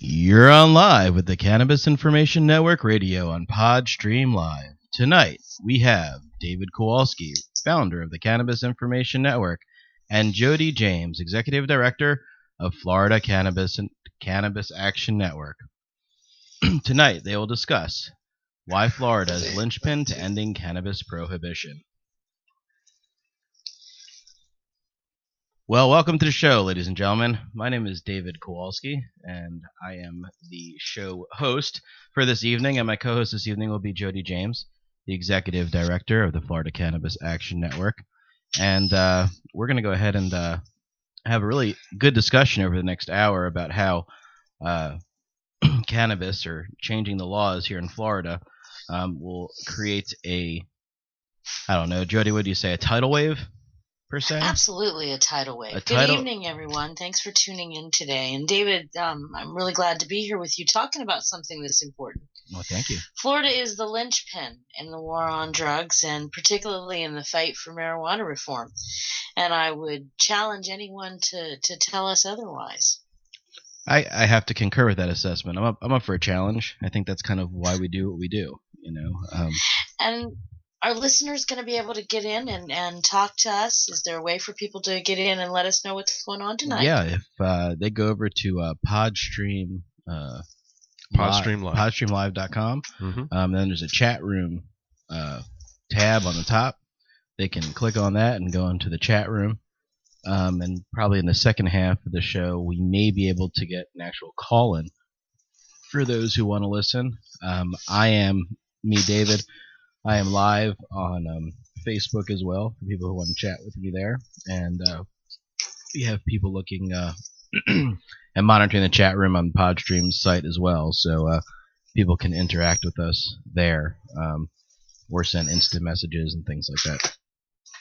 You're on live with the Cannabis Information Network Radio on Podstream Live. Tonight, we have David Kowalski, founder of the Cannabis Information Network, and Jodi James, executive director of Florida Cannabis and Cannabis Action Network. Tonight, they will discuss why Florida is linchpin to ending cannabis prohibition. Well, welcome to the show, ladies and gentlemen. My name is David Kowalski, and I am the show host for this evening. And my co host this evening will be Jodi James, the executive director of the Florida Cannabis Action Network. And uh, we're going to go ahead and uh, have a really good discussion over the next hour about how uh, cannabis or changing the laws here in Florida um, will create a, I don't know, Jodi, what do you say, a tidal wave? Per se? Absolutely, a tidal wave. A Good tidal- evening, everyone. Thanks for tuning in today. And David, um, I'm really glad to be here with you talking about something that's important. Well, thank you. Florida is the linchpin in the war on drugs, and particularly in the fight for marijuana reform. And I would challenge anyone to, to tell us otherwise. I, I have to concur with that assessment. I'm up, I'm up for a challenge. I think that's kind of why we do what we do. You know, um, And are listeners going to be able to get in and, and talk to us? Is there a way for people to get in and let us know what's going on tonight? yeah. If uh, they go over to uh, Podstream, uh, Podstream Live. PodstreamLive.com, Mhm. um, then there's a chat room uh, tab on the top. They can click on that and go into the chat room. Um, and probably in the second half of the show, we may be able to get an actual call in for those who want to listen. Um, I am me, David. I am live on um, Facebook as well for people who want to chat with me there. And uh, we have people looking uh, and monitoring the chat room on Podstream's site as well. So uh, people can interact with us there um, or send instant messages and things like that.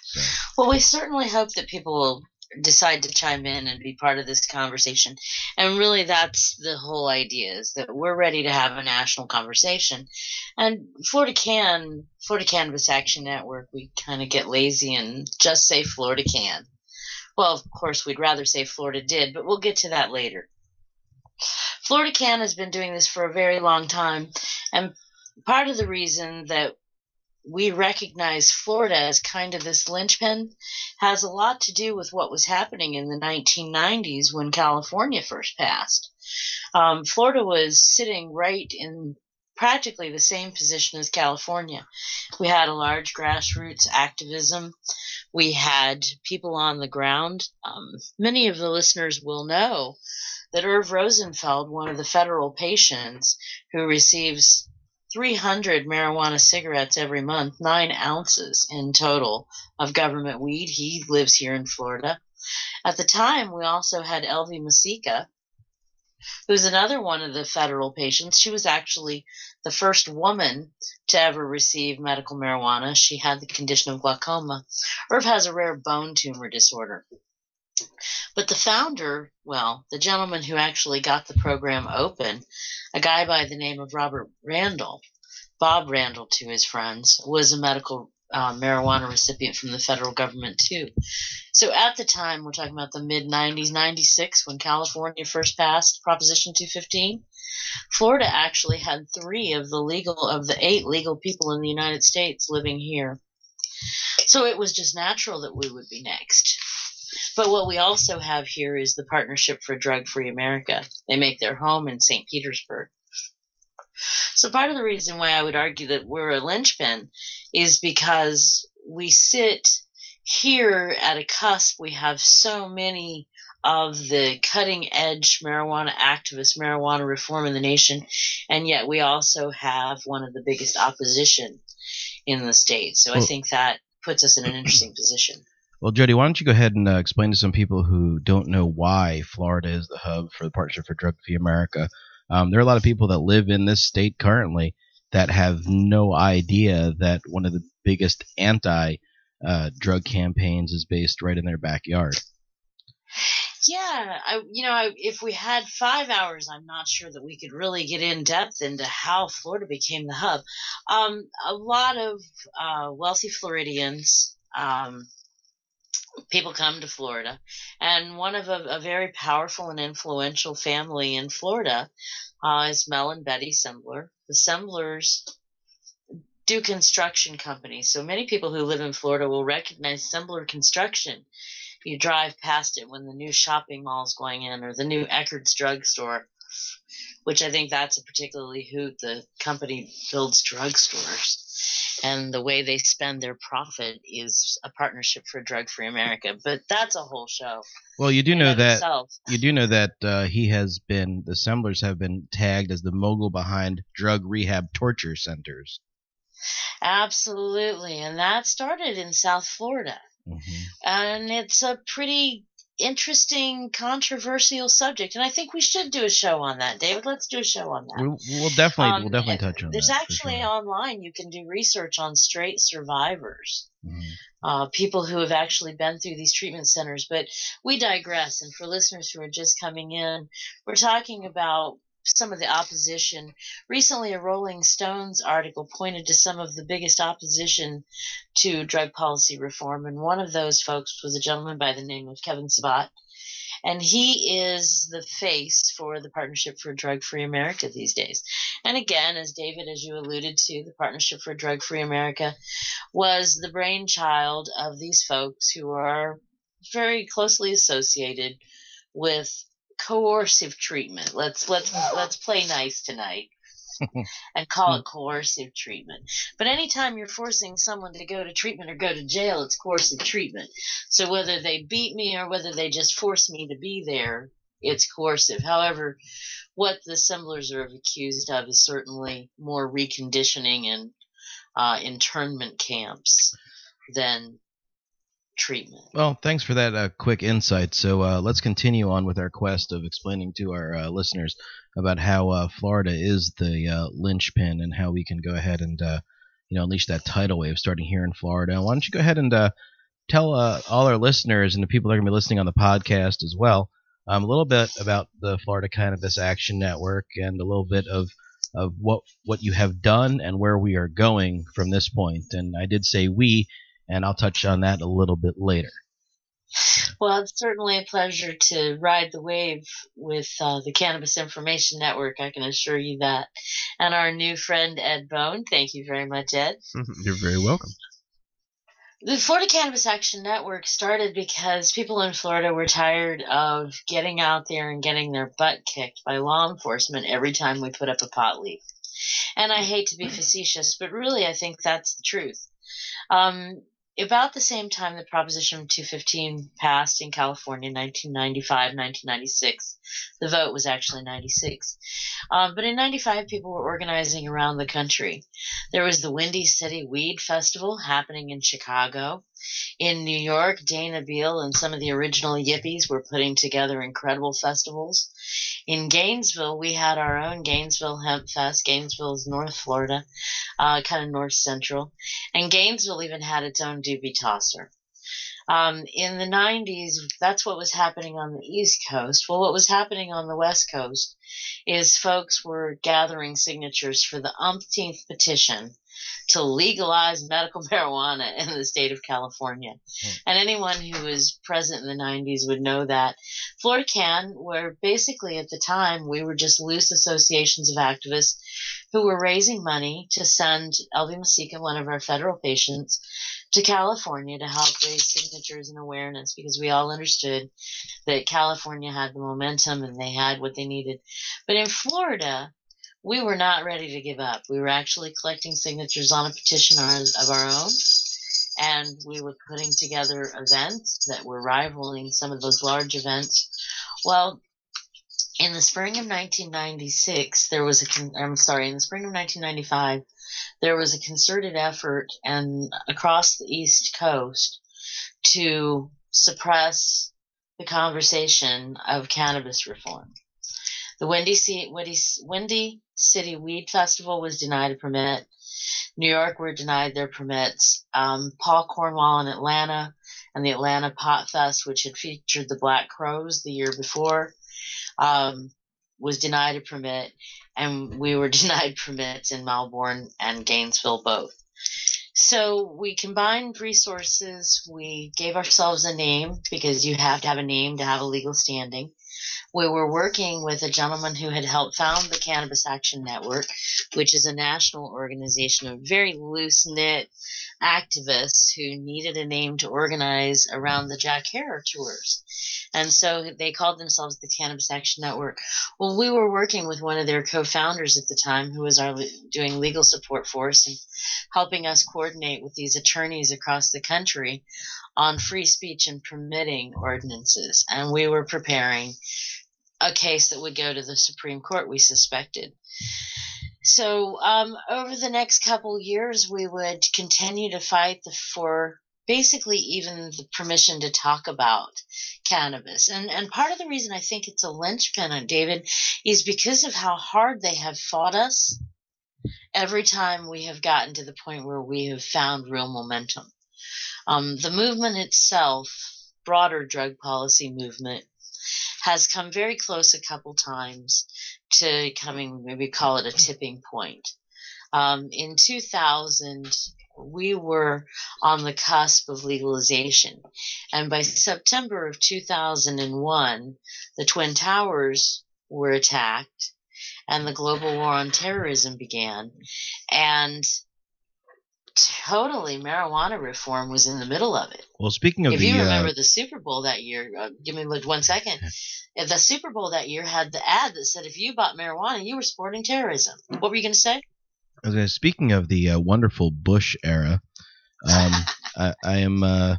So. Well, we certainly hope that people will decide to chime in and be part of this conversation. And really, that's the whole idea: is that we're ready to have a national conversation. And Florida Can, Florida Cannabis Action Network, we kind of get lazy and just say Florida Can. Well, of course, we'd rather say Florida did, but we'll get to that later. Florida Can has been doing this for a very long time, and part of the reason that we recognize Florida as kind of this linchpin has a lot to do with what was happening in the 1990s when California first passed. Um, Florida was sitting right in practically the same position as California. We had a large grassroots activism. We had people on the ground. Um, many of the listeners will know that Irv Rosenfeld, one of the federal patients who receives 300 marijuana cigarettes every month, nine ounces in total of government weed. He lives here in Florida. At the time, we also had Elvy Musikka, who's another one of the federal patients. She was actually the first woman to ever receive medical marijuana. She had the condition of glaucoma. Irv has a rare bone tumor disorder. But the founder, well, the gentleman who actually got the program open, a guy by the name of Robert Randall, Bob Randall to his friends, was a medical uh, marijuana recipient from the federal government too. So at the time, we're talking about the mid 90s, 96, when California first passed Proposition 215. Florida actually had three of the legal of the eight legal people in the United States living here. So it was just natural that we would be next. But what we also have here is the Partnership for Drug Free America. They make their home in St. Petersburg. So part of the reason why I would argue that we're a linchpin is because we sit here at a cusp. We have so many of the cutting edge marijuana activists, marijuana reform in the nation, and yet we also have one of the biggest opposition in the state. So I hmm. think that puts us in an interesting position. Well, Jody, why don't you go ahead and uh, explain to some people who don't know why Florida is the hub for the Partnership for Drug Free America? Um, there are a lot of people that live in this state currently that have no idea that one of the biggest anti uh, drug campaigns is based right in their backyard. Yeah, I, you know, I, if we had five hours, I'm not sure that we could really get in depth into how Florida became the hub. Um, a lot of uh, wealthy Floridians um, people come to Florida, and one of a, a very powerful and influential family in Florida uh, is Mel and Betty Sembler. The Semblers do construction companies, so many people who live in Florida will recognize Sembler Construction. You drive past it when the new shopping mall is going in, or the new Eckerd's drugstore, which I think that's a particularly hoot. The company builds drugstores and the way they spend their profit is a partnership for drug free america but that's a whole show well you do know that itself. you do know that uh, he has been the Semblers have been tagged as the mogul behind drug rehab torture centers absolutely and that started in south florida mm-hmm. and it's a pretty interesting, controversial subject, and I think we should do a show on that, David. Let's do a show on that. We'll, we'll definitely, um, we'll definitely touch on there's that. There's actually sure. online you can do research on straight survivors, mm-hmm. uh, people who have actually been through these treatment centers. But we digress, and for listeners who are just coming in, we're talking about some of the opposition. Recently, a Rolling Stones article pointed to some of the biggest opposition to drug policy reform, and one of those folks was a gentleman by the name of Kevin Sabet. And he is the face for the Partnership for Drug Free America these days. And again, as David, as you alluded to, the Partnership for Drug Free America was the brainchild of these folks who are very closely associated with coercive treatment. Let's let's let's play nice tonight. and call it coercive treatment. But anytime you're forcing someone to go to treatment or go to jail, it's coercive treatment. So whether they beat me or whether they just force me to be there, it's coercive. However, what the Semblers are accused of is certainly more reconditioning and uh, internment camps than treatment. Well, thanks for that uh, quick insight. So uh, let's continue on with our quest of explaining to our uh, listeners about how uh, Florida is the uh, linchpin and how we can go ahead and uh, you know unleash that tidal wave starting here in Florida. Why don't you go ahead and tell all our listeners and the people that are going to be listening on the podcast as well um, a little bit about the Florida Cannabis Action Network and a little bit of of what what you have done and where we are going from this point. And I did say we and I'll touch on that a little bit later. Well, it's certainly a pleasure to ride the wave with uh, the Cannabis Information Network. I can assure you that. And our new friend, Ed Bone. Thank you very much, Ed. You're very welcome. The Florida Cannabis Action Network started because people in Florida were tired of getting out there and getting their butt kicked by law enforcement every time we put up a pot leaf. And I hate to be facetious, but really I think that's the truth. Um, about the same time that Proposition 215 passed in California, 1995, 1996. The vote was actually 96. Um, but in 95, people were organizing around the country. There was the Windy City Weed Festival happening in Chicago. In New York, Dana Beal and some of the original Yippies were putting together incredible festivals. In Gainesville, we had our own Gainesville Hemp Fest. Gainesville is North Florida, uh, kind of north central. And Gainesville even had its own doobie tosser. Um, in the 90s, that's what was happening on the East Coast. Well, what was happening on the West Coast is folks were gathering signatures for the umpteenth petition to legalize medical marijuana in the state of California. Mm. And anyone who was present in the 90s would know that Florida Can, where basically at the time we were just loose associations of activists who were raising money to send Elvy Musikka, one of our federal patients, to California to help raise signatures and awareness because we all understood that California had the momentum and they had what they needed. But in Florida, we were not ready to give up. We were actually collecting signatures on a petition of our own, and we were putting together events that were rivaling some of those large events. Well, in the spring of 1996, there was a, I'm sorry, in the spring of 1995, there was a concerted effort and across the East Coast to suppress the conversation of cannabis reform. The Windy, C- Windy, Windy City Weed Festival was denied a permit. New York were denied their permits. Um, Paul Cornwall in Atlanta and the Atlanta Pot Fest, which had featured the Black Crowes the year before, um, was denied a permit, and we were denied permits in Melbourne and Gainesville both. So we combined resources. We gave ourselves a name because you have to have a name to have a legal standing. We were working with a gentleman who had helped found the Cannabis Action Network, which is a national organization a very loose knit activists who needed a name to organize around the Jack Herer tours. And so they called themselves the Cannabis Action Network. Well, we were working with one of their co-founders at the time, who was our doing legal support for us and helping us coordinate with these attorneys across the country on free speech and permitting ordinances. And we were preparing a case that would go to the Supreme Court. We suspected. So um, over the next couple years, we would continue to fight the, for basically even the permission to talk about cannabis. And and part of the reason I think it's a linchpin on David is because of how hard they have fought us every time we have gotten to the point where we have found real momentum. Um, the movement itself, broader drug policy movement, has come very close a couple times to coming, maybe call it a tipping point. Um, in 2000, we were on the cusp of legalization. And by September of 2001, the Twin Towers were attacked and the global war on terrorism began. And totally marijuana reform was in the middle of it. Well, speaking of if the, you uh, remember the Super Bowl that year, uh, give me one second. If the Super Bowl that year had the ad that said if you bought marijuana, you were supporting terrorism. What were you going to say? I was gonna- speaking of the uh, wonderful Bush era, um, I, I am uh,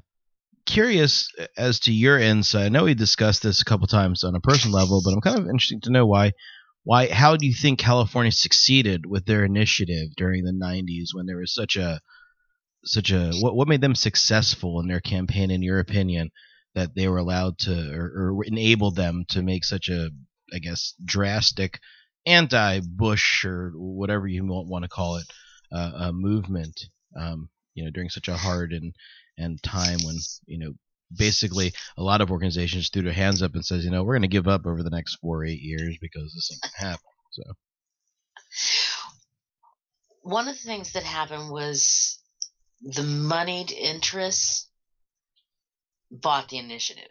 curious as to your insight. I know we discussed this a couple times on a personal level, but I'm kind of interested to know why. Why? How do you think California succeeded with their initiative during the '90s when there was such a such a what? What made them successful in their campaign, in your opinion, that they were allowed to or, or enabled them to make such a, I guess, drastic anti-Bush or whatever you want to call it, uh, a movement. Um, you know, during such a hard and and time when you know basically a lot of organizations threw their hands up and says, you know, we're going to give up over the next four or eight years because this ain't gonna happen. So One of the things that happened was the moneyed interests bought the initiative.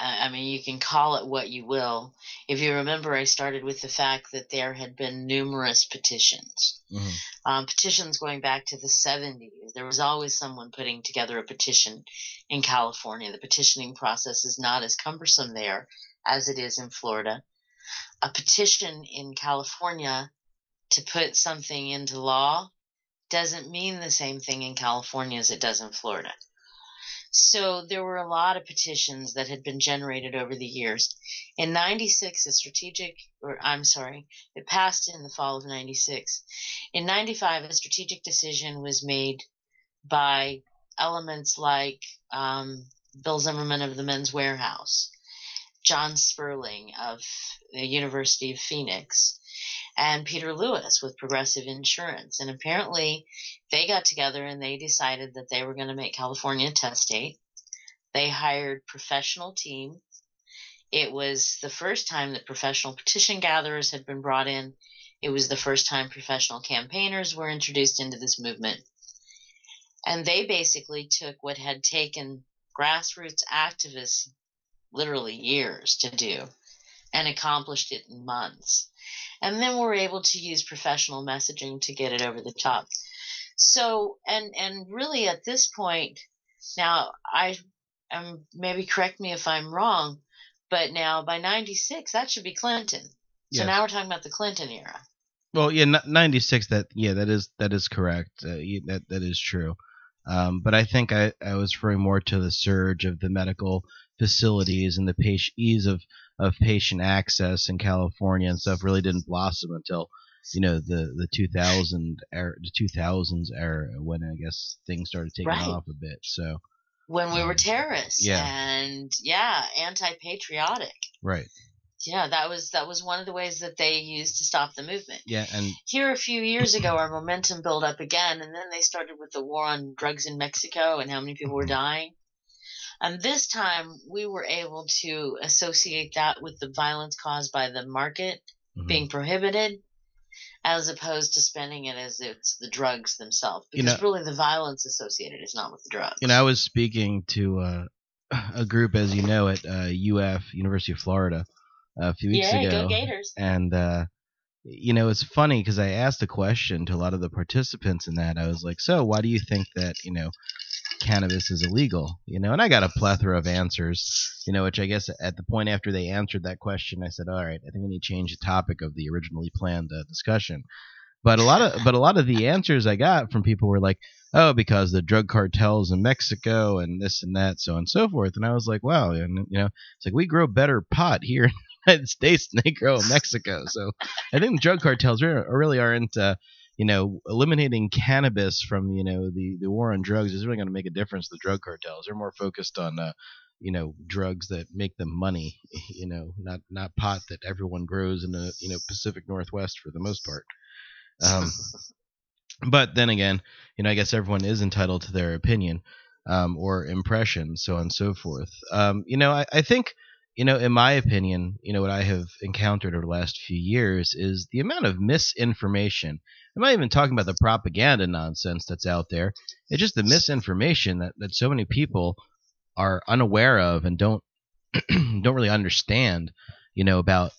I mean, you can call it what you will. If you remember, I started with the fact that there had been numerous petitions. mhm. um, petitions going back to the 70s. There was always someone putting together a petition in California. The petitioning process is not as cumbersome there as it is in Florida. A petition in California to put something into law doesn't mean the same thing in California as it does in Florida. So there were a lot of petitions that had been generated over the years. In 96, a strategic, or I'm sorry, it passed in the fall of 96. In 95, a strategic decision was made by elements like um, Bill Zimmerman of the Men's Wearhouse, John Sperling of the University of Phoenix, and Peter Lewis with Progressive Insurance. And apparently, they got together and they decided that they were going to make California a test state. They hired professional teams. It was the first time that professional petition gatherers had been brought in. It was the first time professional campaigners were introduced into this movement. And they basically took what had taken grassroots activists literally years to do and accomplished it in months. And then we're able to use professional messaging to get it over the top. So, and and really at this point, now I um maybe correct me if I'm wrong, but now by '96 that should be Clinton. So Yes. now we're talking about the Clinton era. Well, yeah, 96. That yeah, that is that is correct. Uh, that that is true. Um, but I think I, I was referring more to the surge of the medical facilities and the patient, ease of, of patient access in California and stuff really didn't blossom until you know the the 2000 era, the 2000s era when I guess things started taking Right. off a bit. So When we were Um, terrorists yeah. and yeah, anti-patriotic. right, Yeah, that was that was one of the ways that they used to stop the movement. yeah, and Here a few years ago, our momentum built up again, and then they started with the war on drugs in Mexico and how many people were Mhm. dying. And this time, we were able to associate that with the violence caused by the market mhm. being prohibited. as opposed to spending it as it's the drugs themselves. You Because know- really, the violence associated is not with the drugs. And I was speaking to uh, a group, as you know, at uh, UF, University of Florida, a few weeks yeah, ago. go Gators. and uh you know it's funny because i asked a question to a lot of the participants in that i was like so why do you think that you know cannabis is illegal you know and i got a plethora of answers you know which i guess at the point after they answered that question i said all right i think we need to change the topic of the originally planned uh, discussion. But a lot of but a lot of the answers i got from people were like oh because the drug cartels in mexico and this and that so on and so forth. And i was like wow and you know it's like we grow better pot here in the united states than they grow in mexico. So i think the drug cartels really aren't uh, you know eliminating cannabis from you know the the war on drugs is really going to make a difference to the drug cartels they're more focused on uh, you know drugs that make them money you know not not pot that everyone grows in the you know pacific northwest for the most part um, but then again, you know, I guess everyone is entitled to their opinion um, or impression, so on and so forth. Um, you know, I, I think, you know, in my opinion, you know, what I have encountered over the last few years is the amount of misinformation. I'm not even talking about the propaganda nonsense that's out there. It's just the misinformation that, that so many people are unaware of and don't don't really understand, you know, about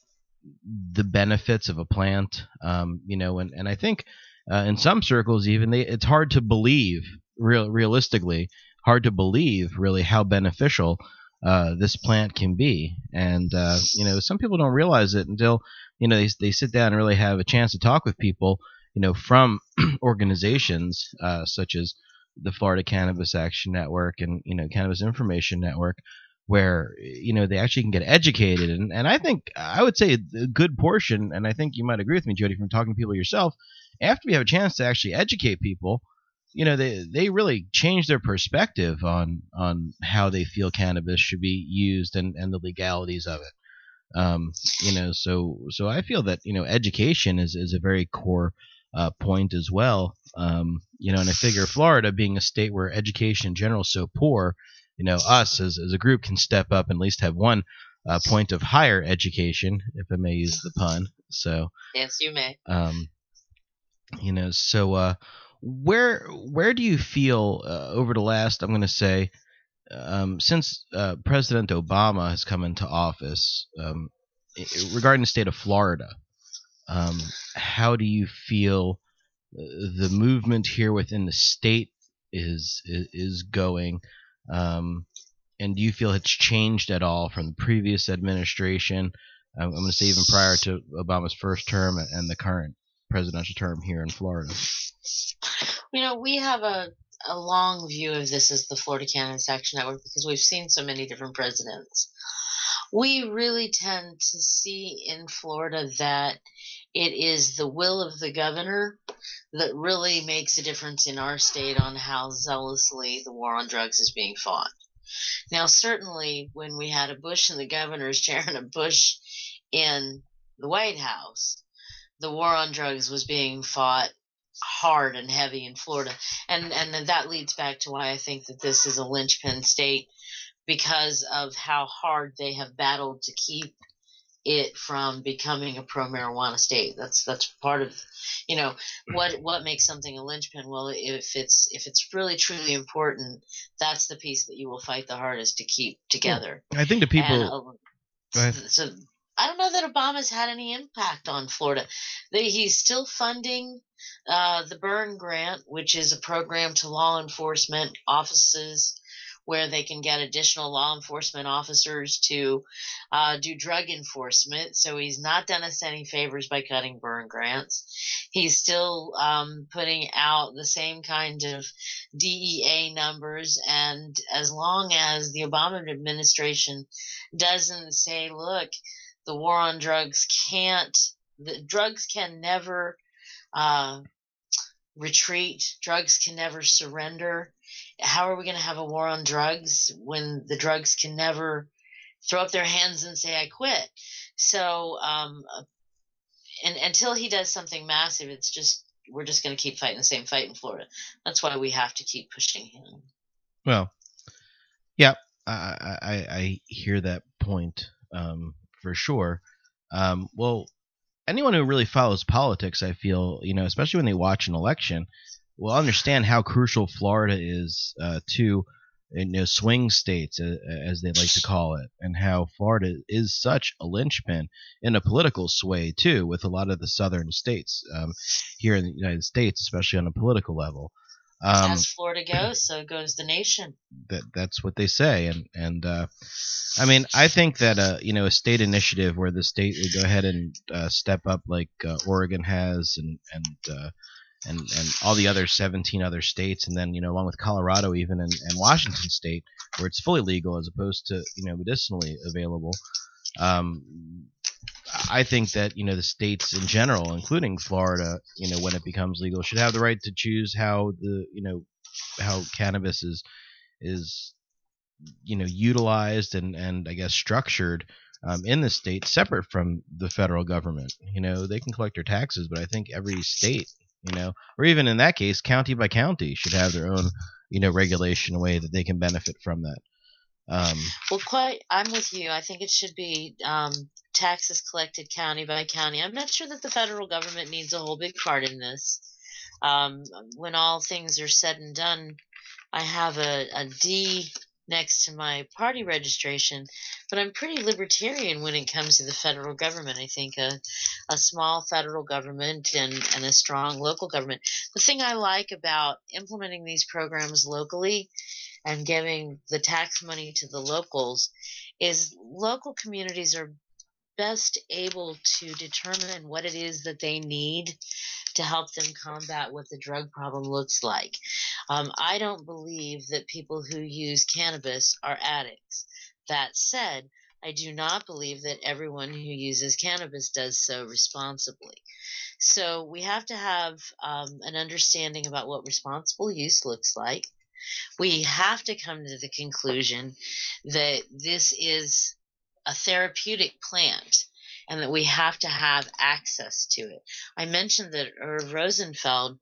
the benefits of a plant. Um, you know, and, and I think uh, in some circles even they, it's hard to believe real realistically hard to believe really how beneficial uh, this plant can be and uh, you know some people don't realize it until you know they, they sit down and really have a chance to talk with people you know from organizations uh, such as the Florida Cannabis Action Network and you know Cannabis Information Network where you know they actually can get educated. And, and I think I would say a good portion and I think you might agree with me Jodi from talking to people yourself after we have a chance to actually educate people you know they they really change their perspective on on how they feel cannabis should be used and and the legalities of it. Um you know so so I feel that you know education is is a very core uh, point as well um you know and I figure Florida being a state where education in general is so poor you know us as, as a group can step up and at least have one uh, point of higher education if I may use the pun so Yes, you may. um, you know, so uh, where where do you feel uh, over the last? I'm going to say um, since uh, President Obama has come into office um, regarding the state of Florida. Um, how do you feel uh, the movement here within the state is is, going? Um, and do you feel it's changed at all from the previous administration? I'm, going to say even prior to Obama's first term and the current presidential term here in Florida. You know, we have a, a long view of this as the Florida Cannabis Action Network because we've seen so many different presidents. We really tend to see in Florida that it is the will of the governor that really makes a difference in our state on how zealously the war on drugs is being fought. Now, certainly, when we had a Bush in the governor's chair and a Bush in the White House, the war on drugs was being fought hard and heavy in Florida. And and that leads back to why I think that this is a linchpin state because of how hard they have battled to keep it from becoming a pro marijuana state. That's that's part of you know what what makes something a linchpin. Well, if it's if it's really truly important, that's the piece that you will fight the hardest to keep together. I think the people. And, uh, ahead. so I don't know that Obama's had any impact on Florida. They, he's still funding uh, the Byrne Grant, which is a program to law enforcement offices where they can get additional law enforcement officers to uh, do drug enforcement. So he's not done us any favors by cutting Byrne grants. He's still um, putting out the same kind of DEA numbers. And as long as the Obama administration doesn't say, look, the war on drugs can't, the drugs can never uh, retreat, drugs can never surrender. How are we going to have a war on drugs when the drugs can never throw up their hands and say, I quit? So, um, and until he does something massive, it's just, we're just going to keep fighting the same fight in Florida. That's why we have to keep pushing him. Well, yeah, I, I, I hear that point um, for sure. Um, well, anyone who really follows politics, I feel, you know, especially when they watch an election, will understand how crucial Florida is uh, to you know, swing states, uh, as they like to call it, and how Florida is such a linchpin in a political sway too, with a lot of the southern states um, here in the United States, especially on a political level. Um, As Florida goes, so goes the nation. That that's what they say, and and uh, I mean, I think that uh, you know a state initiative where the state would go ahead and uh, step up like uh, Oregon has, and and uh, and and all the other 17 other states, and then you know along with Colorado even and, and Washington State, where it's fully legal as opposed to you know medicinally available. Um, I think that you know the states in general, including Florida, you know when it becomes legal, should have the right to choose how the you know how cannabis is is you know utilized and and I guess structured um, in the state separate from the federal government. You know they can collect their taxes, but I think every state you know, or even in that case, county by county should have their own, you know, regulation way that they can benefit from that. Um, well, quite, I'm with you. I think it should be um, taxes collected county by county. I'm not sure that the federal government needs a whole big part in this. Um, when all things are said and done, I have a, a D next to my party registration, but I'm pretty libertarian when it comes to the federal government. I think a, a small federal government and, and a strong local government. The thing I like about implementing these programs locally and giving the tax money to the locals is local communities are best able to determine what it is that they need to help them combat what the drug problem looks like. Um, I don't believe that people who use cannabis are addicts. That said, I do not believe that everyone who uses cannabis does so responsibly. So we have to have um, an understanding about what responsible use looks like. We have to come to the conclusion that this is a therapeutic plant and that we have to have access to it. I mentioned that Irv Rosenfeld,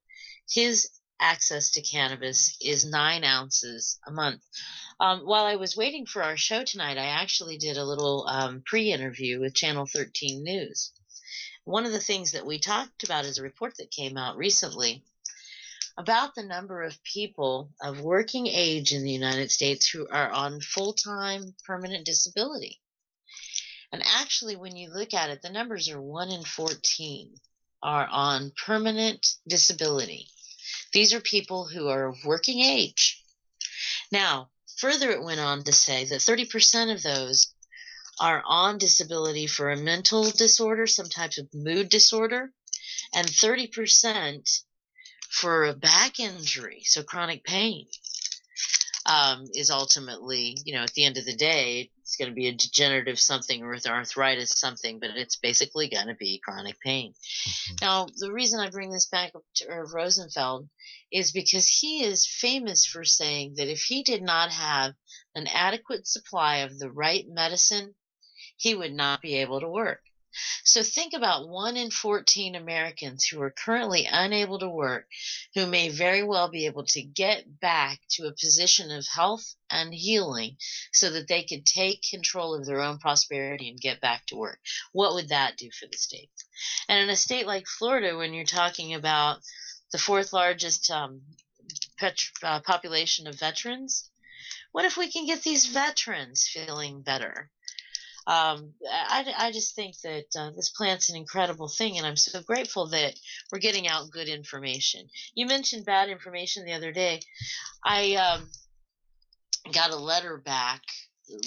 his access to cannabis is nine ounces a month. Um, while I was waiting for our show tonight, I actually did a little um, pre interview with Channel 13 News. One of the things that we talked about is a report that came out recently about the number of people of working age in the United States who are on full time permanent disability. And actually, when you look at it, the numbers are 1 in 14 are on permanent disability. These are people who are of working age. Now, further, it went on to say that 30% of those are on disability for a mental disorder, some types of mood disorder, and 30% for a back injury, so chronic pain um, is ultimately, you know, at the end of the day, it's going to be a degenerative something or arthritis something, but it's basically going to be chronic pain. Mm-hmm. Now, the reason I bring this back up to Irv Rosenfeld is because he is famous for saying that if he did not have an adequate supply of the right medicine, he would not be able to work. So think about one in 14 Americans who are currently unable to work, who may very well be able to get back to a position of health and healing so that they could take control of their own prosperity and get back to work. What would that do for the state? And in a state like Florida, when you're talking about the fourth largest um, pet- uh, population of veterans, what if we can get these veterans feeling better? Um, I, I just think that uh, this plant's an incredible thing, and I'm so grateful that we're getting out good information. You mentioned bad information the other day. I um, got a letter back.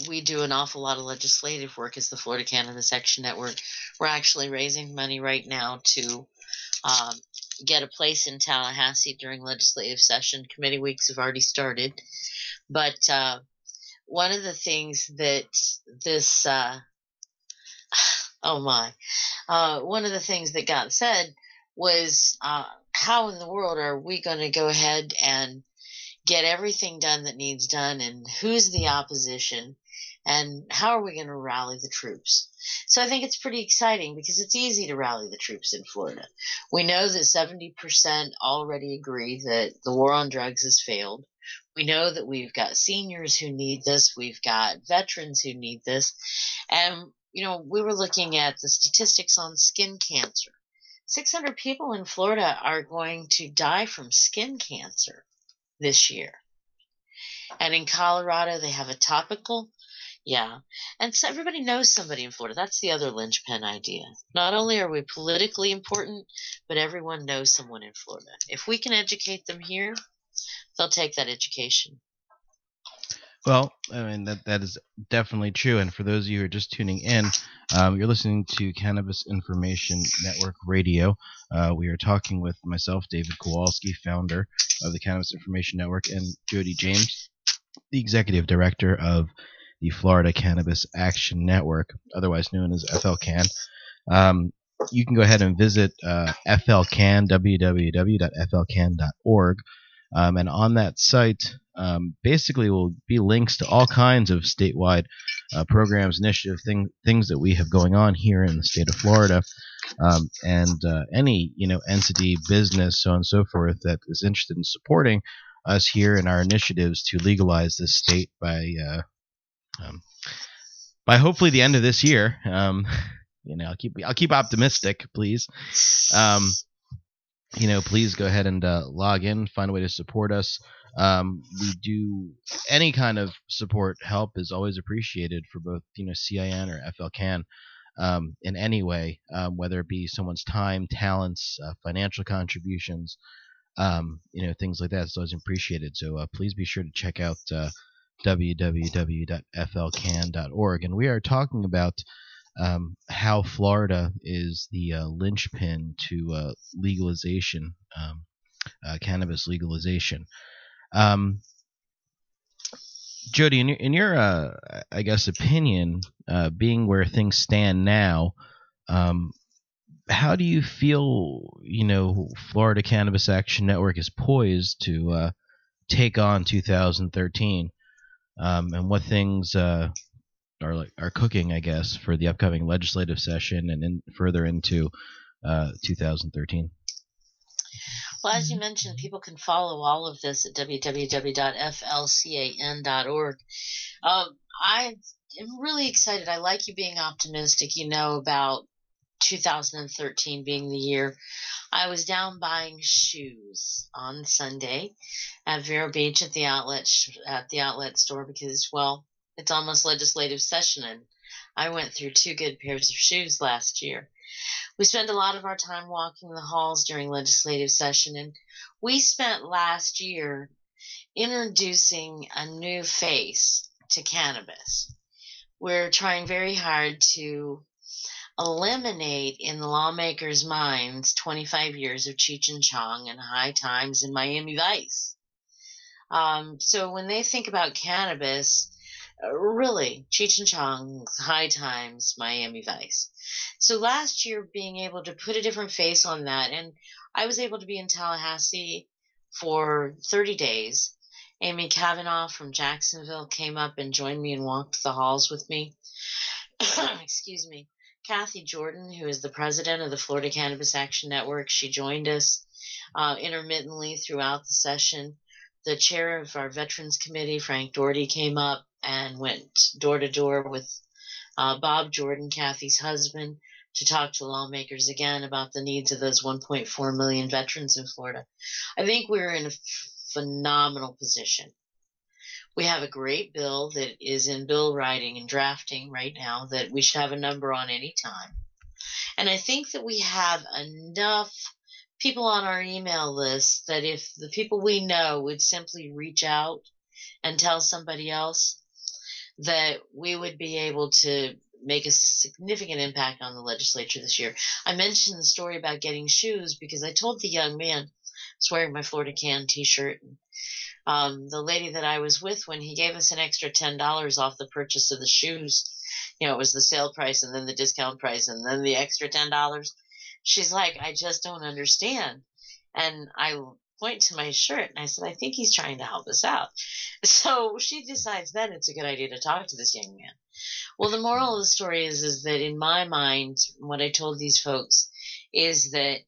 We do an awful lot of legislative work as the Florida Cannabis Action Network. We're actually raising money right now to um, get a place in Tallahassee during legislative session. Committee weeks have already started. But uh, one of the things that this uh, oh my uh, one of the things that got said was uh, how in the world are we going to go ahead and get everything done that needs done and who's the opposition and how are we going to rally the troops? So i think it's pretty exciting because it's easy to rally the troops in florida. We know that 70% already agree that the war on drugs has failed we know that we've got seniors who need this, we've got veterans who need this, and you know, we were looking at the statistics on skin cancer. 600 people in Florida are going to die from skin cancer this year. And in Colorado, they have a topical. Yeah. And so everybody knows somebody in Florida. That's the other linchpin idea. Not only are we politically important, but everyone knows someone in Florida. If we can educate them here, they'll take that education. Well, I mean that that is definitely true. And for those of you who are just tuning in, um, you're listening to Cannabis Information Network Radio. Uh, we are talking with myself, David Kowalski, founder of the Cannabis Information Network, and Jodi James, the executive director of the Florida Cannabis Action Network, otherwise known as FLCAN. Um, you can go ahead and visit uh, FLCAN, www.flcan.org. Um, and on that site, um, basically will be links to all kinds of statewide uh, programs, initiatives, thing, things that we have going on here in the state of Florida, um, and uh, any you know entity, business, so on and so forth that is interested in supporting us here in our initiatives to legalize this state by uh, um, by hopefully the end of this year. Um, you know, I'll keep I'll keep optimistic, please. Um, you know, please go ahead and uh, log in, find a way to support us. Um, we do any kind of support help is always appreciated for both you know CIN or FLCAN um, in any way, um, whether it be someone's time, talents, uh, financial contributions, um, you know things like that. It's always appreciated. So uh, please be sure to check out uh, www.flcan.org, and we are talking about um, how Florida is the uh, linchpin to uh, legalization, um, uh, cannabis legalization. Um, Jodi, in your, in your uh, I guess, opinion, uh, being where things stand now, um, how do you feel, you know, Florida Cannabis Action Network is poised to uh, take on 2013, um, and what things are like are cooking, I guess, for the upcoming legislative session and in, further into 2013? Well, as you mentioned, people can follow all of this at www.flcan.org. Um, I am really excited. I like you being optimistic, you know, about 2013 being the year. I was down buying shoes on Sunday at Vero Beach at the outlet at the outlet store because well, it's almost legislative session and I went through two good pairs of shoes last year. We spend a lot of our time walking the halls during legislative session, and we spent last year introducing a new face to cannabis. We're trying very hard to eliminate in the lawmakers' minds 25 years of Cheech and Chong and High Times and Miami Vice. Um, so when they think about cannabis, really, Cheech and Chong, High Times, Miami Vice. So last year, being able to put a different face on that, and I was able to be in Tallahassee for 30 days. Amy Kavanaugh from Jacksonville came up and joined me and walked the halls with me. Excuse me. Kathy Jordan, who is the president of the Florida Cannabis Action Network, she joined us uh, intermittently throughout the session. The chair of our Veterans Committee, Frank Doherty, came up and went door to door with uh, Bob Jordan, Kathy's husband, to talk to lawmakers again about the needs of those 1.4 million veterans in Florida. I think we're in a phenomenal position. We have a great bill that is in bill writing and drafting right now that we should have a number on any time. And I think that we have enough people on our email list that if the people we know would simply reach out and tell somebody else, that we would be able to make a significant impact on the legislature this year. I mentioned the story about getting shoes because I told the young man, I was wearing my Florida Can T-shirt, and um, the lady that I was with when he gave us an extra ten dollars off the purchase of the shoes. You know, it was the sale price and then the discount price and then the extra ten dollars. She's like, I just don't understand. And I point to my shirt and I said, I think he's trying to help us out. So she decides then it's a good idea to talk to this young man. Well, the moral of the story is, is that in my mind, what I told these folks is that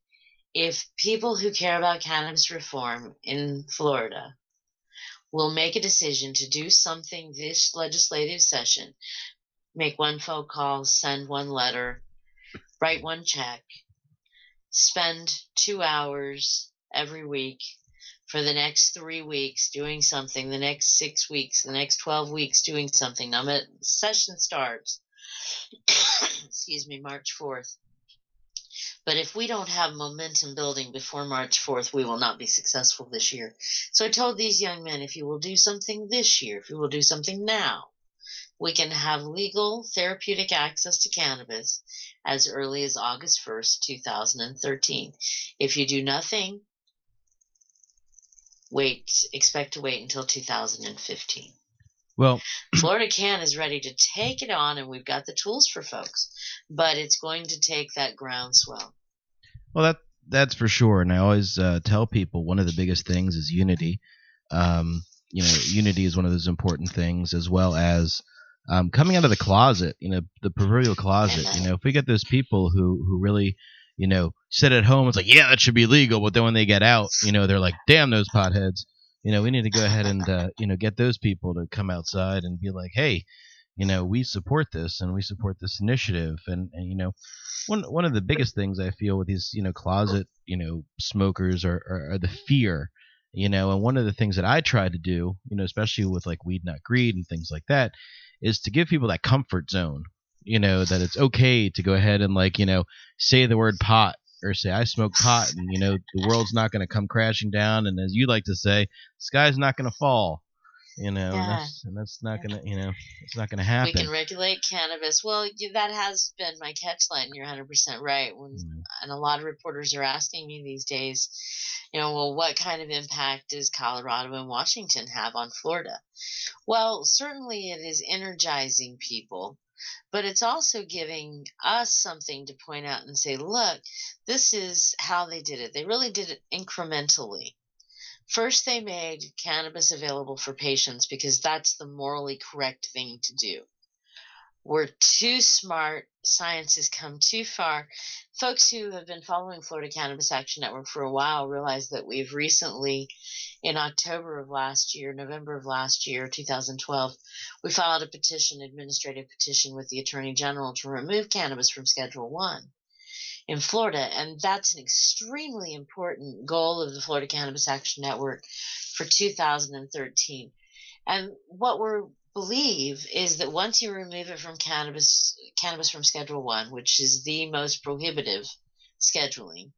if people who care about cannabis reform in Florida will make a decision to do something this legislative session make one phone call, send one letter, write one check, spend two hours every week for the next three weeks doing something, the next six weeks, the next 12 weeks doing something. Now, my session starts, excuse me, March 4th. But if we don't have momentum building before March 4th, we will not be successful this year. So I told these young men if you will do something this year, if you will do something now, we can have legal therapeutic access to cannabis as early as August 1st, 2013. If you do nothing, wait, expect to wait until 2015. Well, Florida Can is ready to take it on, and we've got the tools for folks, but it's going to take that groundswell. Well, that that's for sure, and I always uh, tell people one of the biggest things is unity. Um, you know, unity is one of those important things, as well as um, coming out of the closet. You know, the proverbial closet. You know, if we get those people who who really you know, sit at home. It's like, yeah, that should be legal. But then when they get out, you know, they're like, damn those potheads. You know, we need to go ahead and, uh, you know, get those people to come outside and be like, hey, you know, we support this and we support this initiative. And, and you know, one one of the biggest things I feel with these, you know, closet, you know, smokers are, are, are the fear. You know, and one of the things that I try to do, you know, especially with like weed not greed and things like that, is to give people that comfort zone you know that it's okay to go ahead and like you know say the word pot or say I smoke pot and you know the world's not going to come crashing down and as you like to say the sky's not going to fall you know yeah. and, that's, and that's not going to you know it's not going to happen we can regulate cannabis well that has been my catch line you're 100% right when mm-hmm. and a lot of reporters are asking me these days you know well what kind of impact does colorado and washington have on florida well certainly it is energizing people but it's also giving us something to point out and say, look, this is how they did it. They really did it incrementally. First, they made cannabis available for patients because that's the morally correct thing to do. We're too smart. Science has come too far. Folks who have been following Florida Cannabis Action Network for a while realize that we've recently in October of last year, November of last year, 2012, we filed a petition, administrative petition with the Attorney General to remove cannabis from Schedule 1 in Florida. And that's an extremely important goal of the Florida Cannabis Action Network for 2013. And what we believe is that once you remove it from cannabis, cannabis from Schedule 1, which is the most prohibitive scheduling,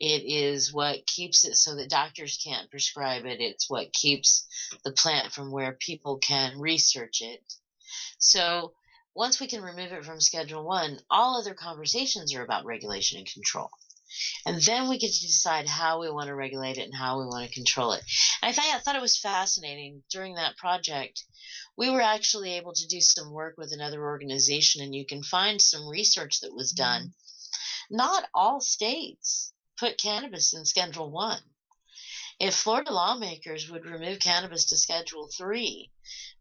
it is what keeps it so that doctors can't prescribe it. It's what keeps the plant from where people can research it. So once we can remove it from Schedule 1, all other conversations are about regulation and control. And then we get to decide how we want to regulate it and how we want to control it. And I, thought, I thought it was fascinating during that project. We were actually able to do some work with another organization, and you can find some research that was done. Mm-hmm. Not all states put cannabis in Schedule 1. If Florida lawmakers would remove cannabis to Schedule 3,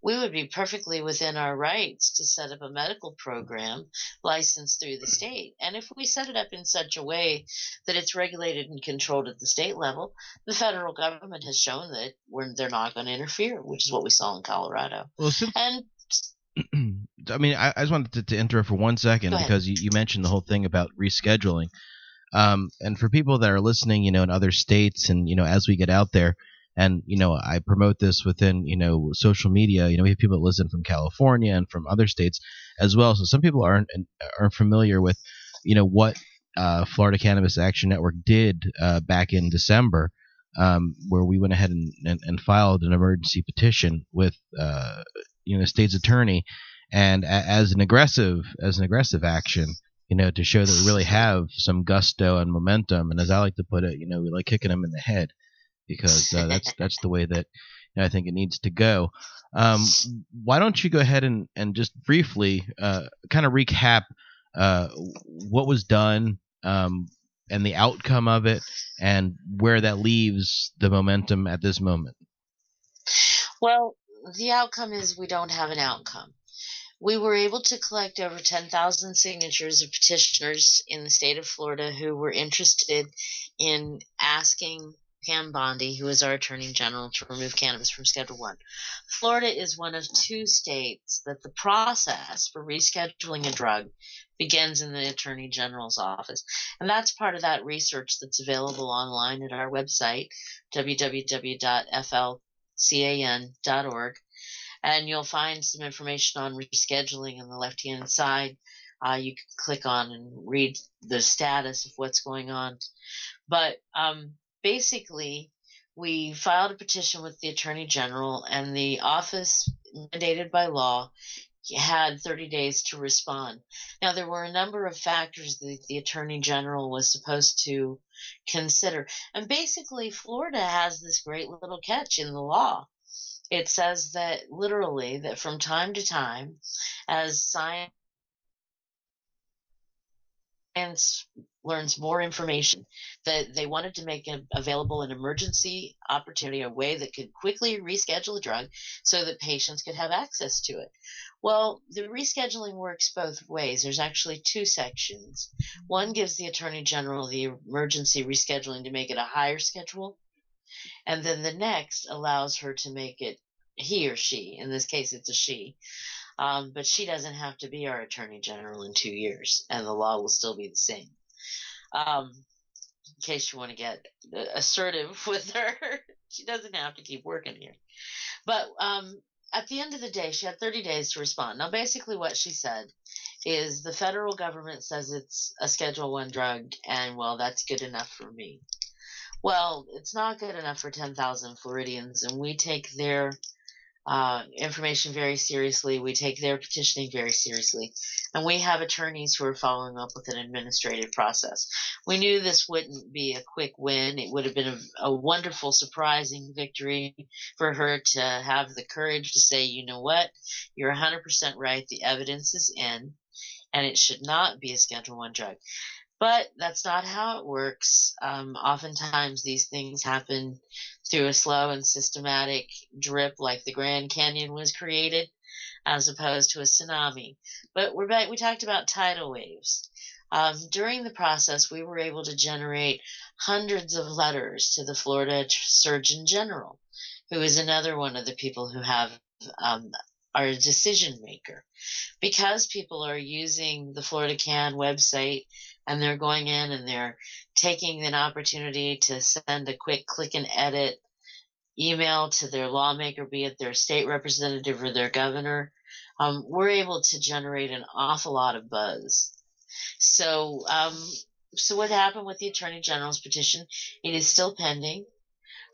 we would be perfectly within our rights to set up a medical program licensed through the state. And if we set it up in such a way that it's regulated and controlled at the state level, the federal government has shown that they're not going to interfere, which is what we saw in Colorado. Well, since- and I mean, I, I just wanted to, to, interrupt for one second because you, you mentioned the whole thing about rescheduling. Um, and for people that are listening, you know, in other states, and you know, as we get out there, and you know, I promote this within you know social media. You know, we have people that listen from California and from other states as well. So some people aren't aren't familiar with, you know, what uh, Florida Cannabis Action Network did uh, back in December, um, where we went ahead and, and, and, filed an emergency petition with uh, you know the state's attorney, and a, as an aggressive as an aggressive action you know, to show that we really have some gusto and momentum. And as I like to put it, you know, we like kicking them in the head because uh, that's that's the way that you know, I think it needs to go. Um, why don't you go ahead and, and just briefly uh, kind of recap uh, what was done um, and the outcome of it and where that leaves the momentum at this moment? Well, the outcome is we don't have an outcome we were able to collect over 10,000 signatures of petitioners in the state of Florida who were interested in asking Pam Bondi, who is our Attorney General, to remove cannabis from Schedule 1. Florida is one of two states that the process for rescheduling a drug begins in the Attorney General's office. And that's part of that research that's available online at our website, www.flcan.org. And you'll find some information on rescheduling on the left hand side. Uh, you can click on and read the status of what's going on. But um, basically, we filed a petition with the Attorney General, and the office, mandated by law, had 30 days to respond. Now, there were a number of factors that the Attorney General was supposed to consider. And basically, Florida has this great little catch in the law. It says that literally that from time to time, as science learns more information that they wanted to make available an emergency opportunity a way that could quickly reschedule a drug so that patients could have access to it. Well the rescheduling works both ways. There's actually two sections. One gives the attorney general the emergency rescheduling to make it a higher schedule and then the next allows her to make it he or she in this case it's a she um, but she doesn't have to be our attorney general in two years, and the law will still be the same. Um, in case you want to get assertive with her, she doesn't have to keep working here. But um, at the end of the day, she had 30 days to respond. Now, basically, what she said is the federal government says it's a Schedule One drug, and well, that's good enough for me. Well, it's not good enough for 10,000 Floridians, and we take their uh, information very seriously. We take their petitioning very seriously. And we have attorneys who are following up with an administrative process. We knew this wouldn't be a quick win. It would have been a, a wonderful, surprising victory for her to have the courage to say, you know what, you're 100% right. The evidence is in, and it should not be a Schedule 1 drug. But that's not how it works. Um, oftentimes, these things happen through a slow and systematic drip, like the Grand Canyon was created, as opposed to a tsunami. But we're back. We talked about tidal waves. Um, during the process, we were able to generate hundreds of letters to the Florida Surgeon General, who is another one of the people who have um, are a decision maker. Because people are using the Florida Can website and they're going in and they're taking an opportunity to send a quick click and edit email to their lawmaker, be it their state representative or their governor, um, we're able to generate an awful lot of buzz. So, um, so what happened with the Attorney General's petition? It is still pending.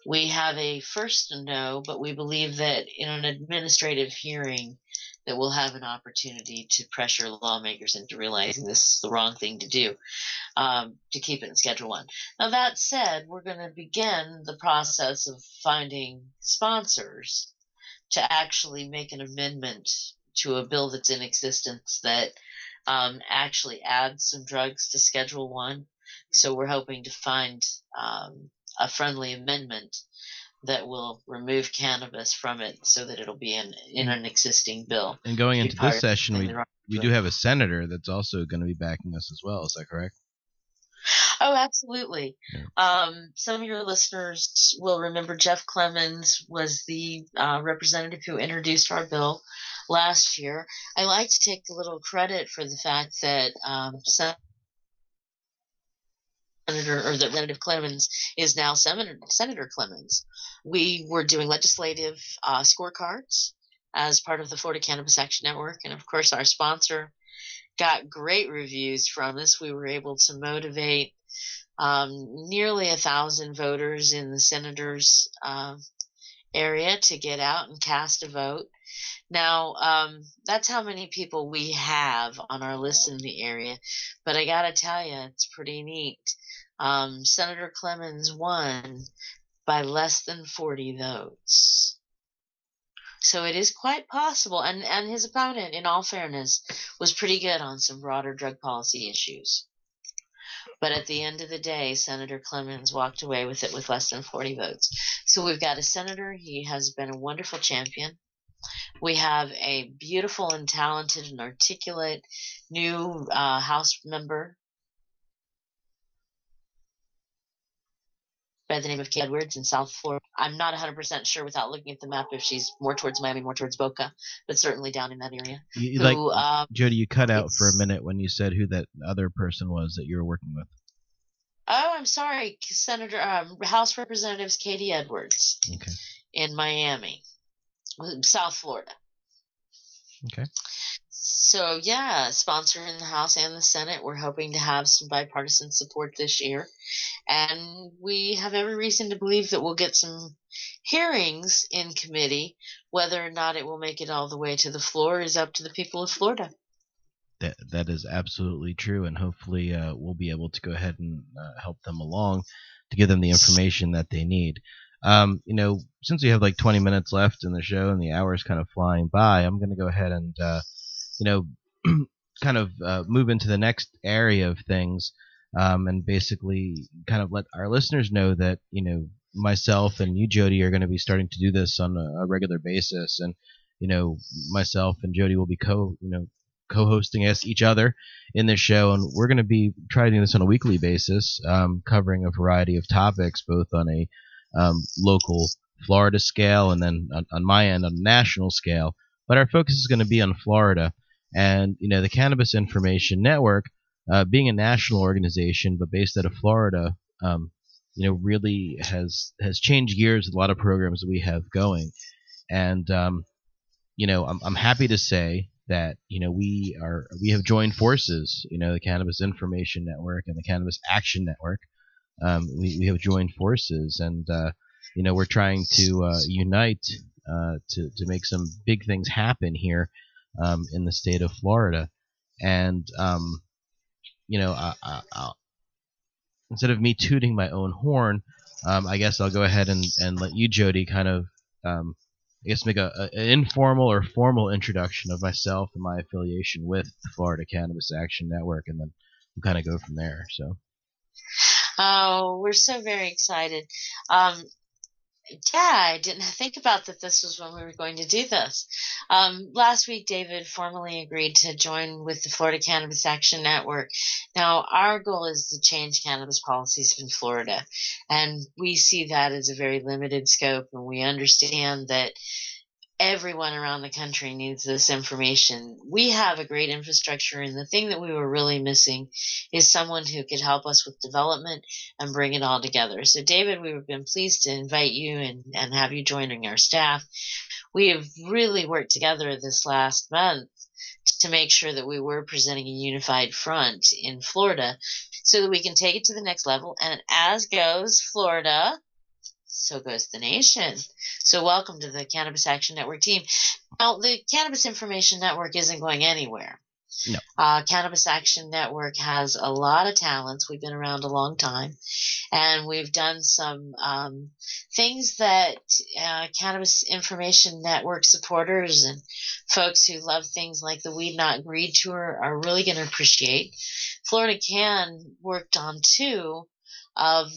We have a first no, but we believe that in an administrative hearing, that we'll have an opportunity to pressure lawmakers into realizing this is the wrong thing to do um, to keep it in Schedule 1. Now, that said, we're going to begin the process of finding sponsors to actually make an amendment to a bill that's in existence that um, actually adds some drugs to Schedule 1. So we're hoping to find um, a friendly amendment that will remove cannabis from it so that it'll be in, in an existing bill. And going into this session, we, we do have a senator that's also going to be backing us as well. Is that correct? Oh, absolutely. Yeah. Um, some of your listeners will remember Jeff Clemens was the uh, representative who introduced our bill last year. I like to take a little credit for the fact that um, Senator or that Representative Clemens is now Senator, Senator Clemens. We were doing legislative uh, scorecards as part of the Florida Cannabis Action Network, and of course, our sponsor got great reviews from us. We were able to motivate um, nearly a thousand voters in the senators' uh, area to get out and cast a vote. Now, um, that's how many people we have on our list in the area. But I got to tell you, it's pretty neat. Um, Senator Clemens won by less than 40 votes. So it is quite possible, and, and his opponent, in all fairness, was pretty good on some broader drug policy issues. But at the end of the day, Senator Clemens walked away with it with less than 40 votes. So we've got a senator. He has been a wonderful champion. We have a beautiful and talented and articulate new uh, House member by the name of Kate Edwards in South Florida. I'm not 100% sure without looking at the map if she's more towards Miami, more towards Boca, but certainly down in that area. You, Who, like um, Jodi, you cut out for a minute when you said who that other person was that you were working with. oh, I'm sorry, Senator um, House Representatives Katie Edwards Okay. in Miami, South Florida. Okay. So yeah, sponsor in the House and the Senate. We're hoping to have some bipartisan support this year, and we have every reason to believe that we'll get some hearings in committee. Whether or not it will make it all the way to the floor is up to the people of Florida. That that is absolutely true, and hopefully uh, we'll be able to go ahead and uh, help them along to give them the information that they need. Um, you know, since we have like 20 minutes left in the show and the hour is kind of flying by, I'm going to go ahead and uh, you know kind of uh, move into the next area of things, um, and basically kind of let our listeners know that you know myself and you, Jodi, are going to be starting to do this on a, a regular basis, and you know myself and Jodi will be co you know co-hosting us each other in this show, and we're going to be trying to do this on a weekly basis, um, covering a variety of topics, both on a um, local Florida scale and then on, on my end on a national scale. But our focus is going to be on Florida, and you know the Cannabis Information Network, uh, being a national organization but based out of Florida, um, you know really has has changed gears with a lot of programs that we have going, and um, you know I'm, I'm happy to say that you know we are we have joined forces you know the cannabis information network and the cannabis action network. Um, we, we have joined forces and uh, you know we're trying to uh, unite uh, to, to make some big things happen here um, in the state of Florida and um, you know I, I, instead of me tooting my own horn um, I guess I'll go ahead and, and let you Jodi kind of um, I guess make a, a, an informal or formal introduction of myself and my affiliation with the Florida Cannabis Action Network, and then we'll kind of go from there. So, Oh, we're so very excited. Um, yeah, I didn't think about that this was when we were going to do this. Um, last week, David formally agreed to join with the Florida Cannabis Action Network. Now, our goal is to change cannabis policies in Florida, and we see that as a very limited scope, and we understand that everyone around the country needs this information. We have a great infrastructure, and the thing that we were really missing is someone who could help us with development and bring it all together. So, David, we've been pleased to invite you and, and have you joining our staff. We have really worked together this last month to make sure that we were presenting a unified front in Florida so that we can take it to the next level. And as goes Florida, so goes the nation. So, welcome to the Cannabis Action Network team. Now, the Cannabis Information Network isn't going anywhere. No. Uh, Cannabis Action Network has a lot of talents. We've been around a long time, and we've done some um, things that uh, Cannabis Information Network supporters and folks who love things like the Weed Not Greed Tour are really going to appreciate. Florida Can worked on two of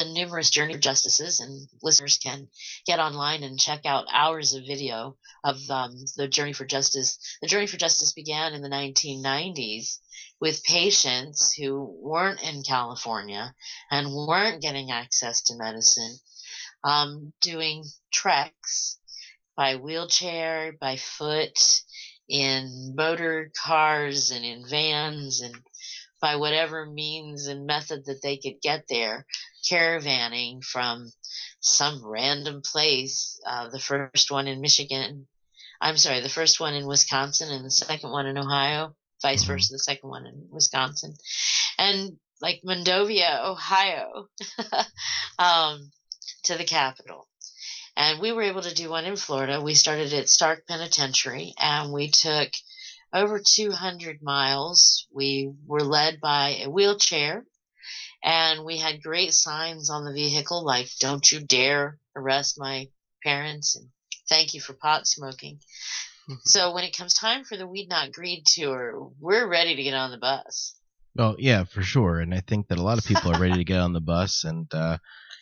the numerous Journey for Justices, and listeners can get online and check out hours of video of um, the Journey for Justice. The Journey for Justice began in the 1990s with patients who weren't in California and weren't getting access to medicine, um, doing treks by wheelchair, by foot, in motor cars, and in vans, and by whatever means and method that they could get there caravanning from some random place. Uh, the first one in Michigan, I'm sorry, the first one in Wisconsin and the second one in Ohio, vice Mhm. versa, the second one in Wisconsin. And like Mondovia, Ohio, um, to the capital. And we were able to do one in Florida. We started at Starke Penitentiary and we took over 200 miles. We were led by a wheelchair and we had great signs on the vehicle like don't you dare arrest my parents and thank you for pot smoking Mhm. so when it comes time for the weed not greed tour we're ready to get on the bus well, yeah, for sure, and I think that a lot of people are ready to get on the bus, and uh,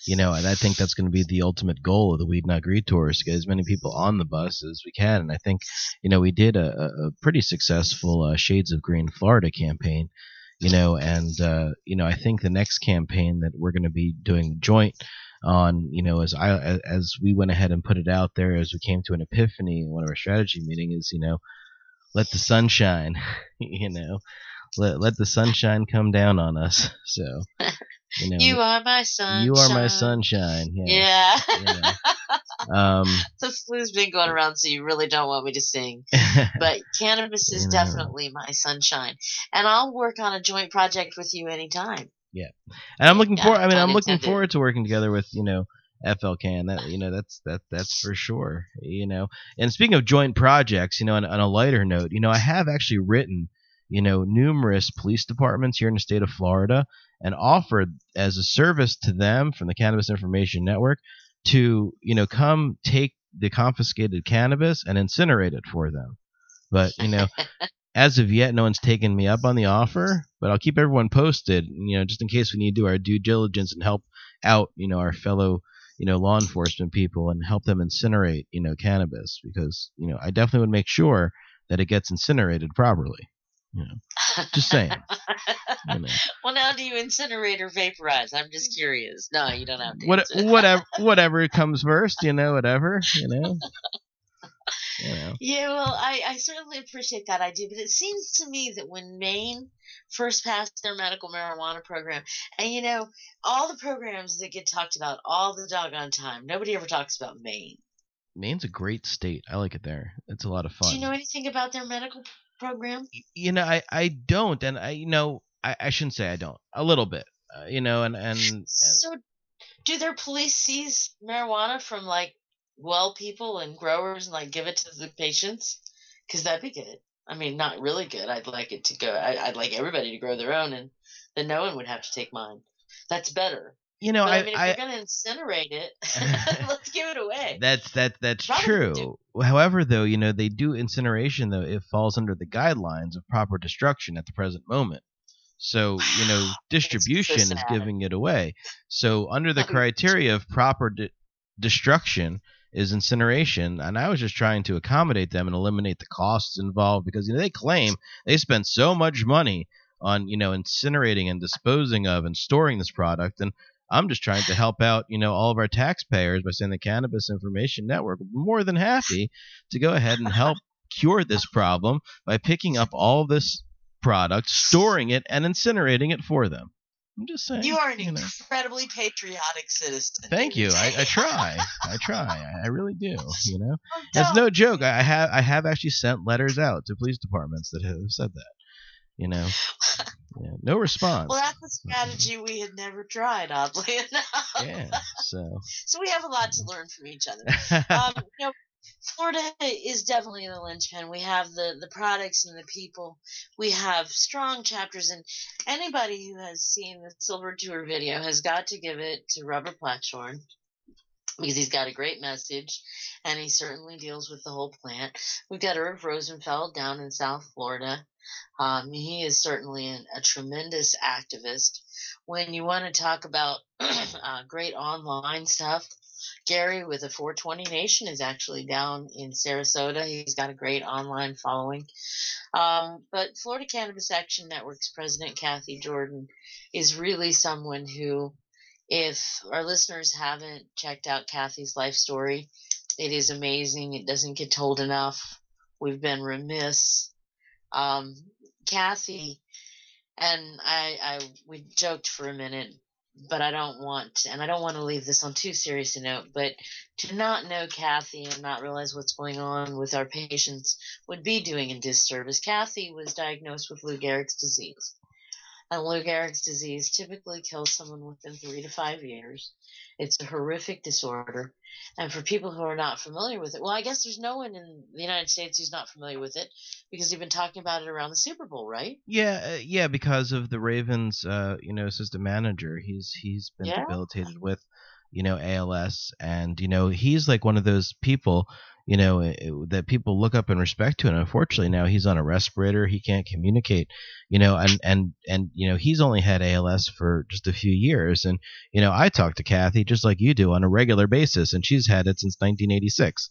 you know, and I think that's going to be the ultimate goal of the Weed Not Greed tour is to get as many people on the bus as we can, and I think, you know, we did a, a a pretty successful uh, Shades of Green Florida campaign you know, and uh, you know, I think the next campaign that we're going to be doing joint on, you know, as I as we went ahead and put it out there as we came to an epiphany in one of our strategy meeting is, you know, let the sunshine, you know, let let the sunshine come down on us. So, you know, you are my sunshine. You are my sunshine. Yeah. yeah. Um, the flu's been going around, so you really don't want me to sing. but cannabis is definitely my sunshine, and I'll work on a joint project with you anytime. Yeah, and I'm looking yeah, forward. I mean, I'm looking intended. forward to working together with you know FLCAN. That you know, that's that that's for sure. You know, and speaking of joint projects, you know, on, on a lighter note, you know, I have actually written you know numerous police departments here in the state of Florida and offered as a service to them from the Cannabis Information Network to you know come take the confiscated cannabis and incinerate it for them. But you know, as of yet, no one's taken me up on the offer. But I'll keep everyone posted. You know, just in case we need to do our due diligence and help out. You know, our fellow you know law enforcement people and help them incinerate you know cannabis because you know I definitely would make sure that it gets incinerated properly. You know, just saying. you know. Well, now do you incinerate or vaporize? I'm just curious. No, you don't have to. What, whatever, whatever comes first, you know, whatever, you know. You know. Yeah, well, I, I certainly appreciate that idea, but it seems to me that when Maine first passed their medical marijuana program, and you know, all the programs that get talked about all the doggone time, nobody ever talks about Maine. Maine's a great state. I like it there. It's a lot of fun. Do you know anything about their medical program? You know, I, I don't, and I you know I, I shouldn't say I don't. A little bit, uh, you know, and, and and so do their police seize marijuana from like well people and growers and like give it to the patients? Because that'd be good. I mean, not really good. I'd like it to go. I, would like everybody to grow their own, and then no one would have to take mine. That's better. You know, but, I, I mean, if I, we're gonna incinerate it, let's give it away. That's that that's true. However, though, you know, they do incineration though it falls under the guidelines of proper destruction at the present moment. So you know, distribution so is giving it away. So under the criteria of proper de- destruction is incineration, and I was just trying to accommodate them and eliminate the costs involved because you know they claim they spent so much money on you know incinerating and disposing of and storing this product and I'm just trying to help out, you know, all of our taxpayers by saying the Cannabis Information Network more than happy to go ahead and help cure this problem by picking up all this product, storing it, and incinerating it for them. I'm just saying. You are an you know. incredibly patriotic citizen. Thank you. I, I try. I try. I really do. You know, oh, it's no joke. I have I have actually sent letters out to police departments that have said that. You know, yeah, no response. Well, that's a strategy we had never tried, oddly enough. Yeah, so. so we have a lot to learn from each other. Um, you know, Florida is definitely the linchpin. We have the the products and the people. We have strong chapters, and anybody who has seen the Silver Tour video has got to give it to Robert Platshorn because he's got a great message and he certainly deals with the whole plant. We've got Irv Rosenfeld down in South Florida. Um, he is certainly an, a tremendous activist. When you want to talk about uh, great online stuff, Gary with the 420 Nation is actually down in Sarasota. He's got a great online following. Um, but Florida Cannabis Action Network's president, Kathy Jordan, is really someone who if our listeners haven't checked out Kathy's life story, it is amazing. It doesn't get told enough. We've been remiss. Um, Kathy and I, I, we joked for a minute, but I don't want, and I don't want to leave this on too serious a note, but to not know Kathy and not realize what's going on with our patients would be doing a disservice. Kathy was diagnosed with Lou Gehrig's disease. And Lou Gehrig's disease typically kills someone within three to five years. It's a horrific disorder. And for people who are not familiar with it, well, I guess there's no one in the United States who's not familiar with it because you've been talking about it around the Super Bowl, right? Yeah, uh, yeah, because of the Ravens, uh, you know, assistant manager. He's he's been yeah. debilitated with, you know, ALS, and you know, he's like one of those people you know, it, that people look up and respect to. And unfortunately, now he's on a respirator. He can't communicate, you know, and, and, and, you know, he's only had ALS for just a few years. And, you know, I talk to Kathy just like you do on a regular basis, and she's had it since 1986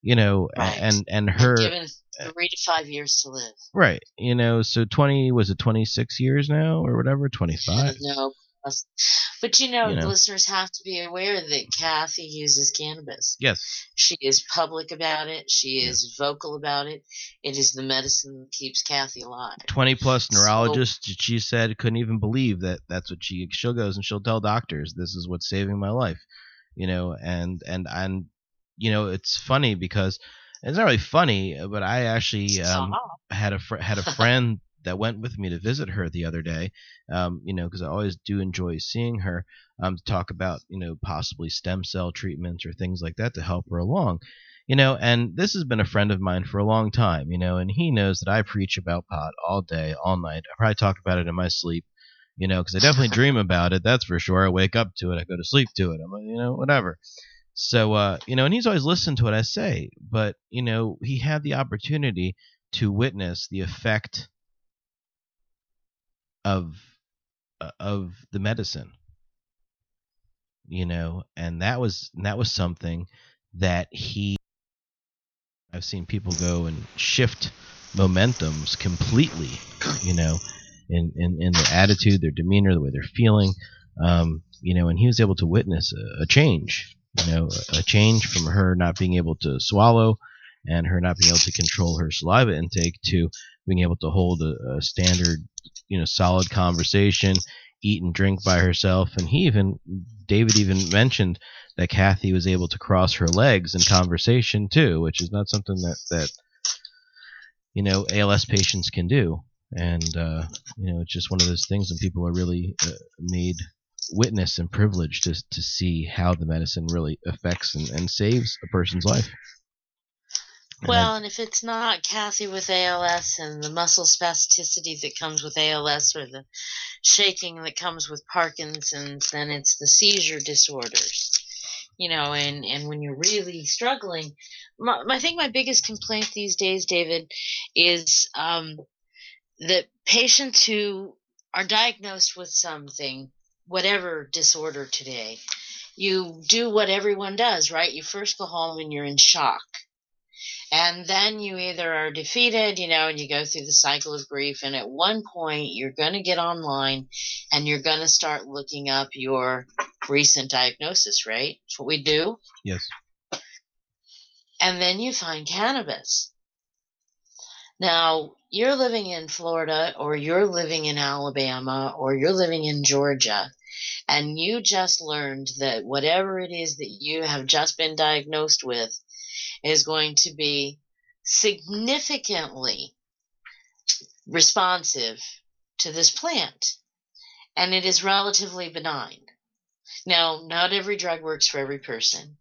you know, Right. and and her Given three to five years to live. right, you know, so 20 was it 26 years now or whatever, 25. No. But you know, You know. listeners have to be aware that Kathy uses cannabis. Yes. She is public about it. She Yeah. is vocal about it. It is the medicine that keeps Kathy alive. 20 plus So- neurologists she said couldn't even believe that that's what she she'll goes and she'll tell doctors this is what's saving my life you know and and and you know it's funny because it's not really funny but i actually um, had a fr- had a friend that went with me to visit her the other day um, you know because i always do enjoy seeing her um, to talk about you know possibly stem cell treatments or things like that to help her along you know and this has been a friend of mine for a long time you know and he knows that i preach about pot all day all night i probably talk about it in my sleep you know because i definitely dream about it that's for sure i wake up to it i go to sleep to it i'm like, you know whatever. So uh you know and he's always listened to what i say but you know he had the opportunity to witness the effect of uh, of the medicine. You know and that was that was something that he I've seen people go and shift momentums completely, you know, in, in, in their attitude, their demeanor, the way they're feeling, um, you know, and he was able to witness a, a change, you know, a, a change from her not being able to swallow and her not being able to control her saliva intake to being able to hold a, a standard, you know, solid conversation, eat and drink by herself. And he even, David even mentioned that Kathy was able to cross her legs in conversation too, which is not something that that you know ALS patients can do. And uh, you know, it's just one of those things when people are really uh, made witness and privileged to to see how the medicine really affects and, and saves a person's life. Well, and if it's not Kathy with ALS and the muscle spasticity that comes with ALS or the shaking that comes with Parkinson's, then it's the seizure disorders. You know, and, and when you're really struggling, my, I think my biggest complaint these days, David, is um, that patients who are diagnosed with something, whatever disorder today, you do what everyone does, right? You first go home and you're in shock. And then you either are defeated, you know, and you go through the cycle of grief. And at one point, you're going to get online and you're going to start looking up your recent diagnosis, right? That's what we do. Yes. And then you find cannabis. Now, you're living in Florida or you're living in Alabama or you're living in Georgia and you just learned that whatever it is that you have just been diagnosed with is going to be significantly responsive to this plant. And it is relatively benign. Now, not every drug works for every person.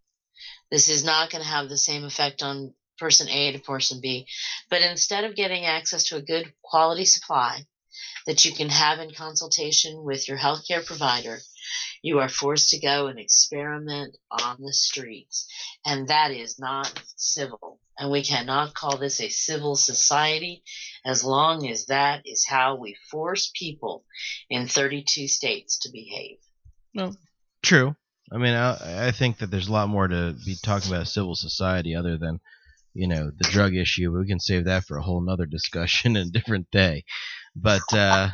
This is not going to have the same effect on person A to person B. But instead of getting access to a good quality supply that you can have in consultation with your healthcare provider, you are forced to go and experiment on the streets. And that is not civil. And we cannot call this a civil society as long as that is how we force people in 32 states to behave. No, true. I mean, I, I think that there's a lot more to be talking about civil society other than, you know, the drug issue. We can save that for a whole nother discussion and a different day. But, uh,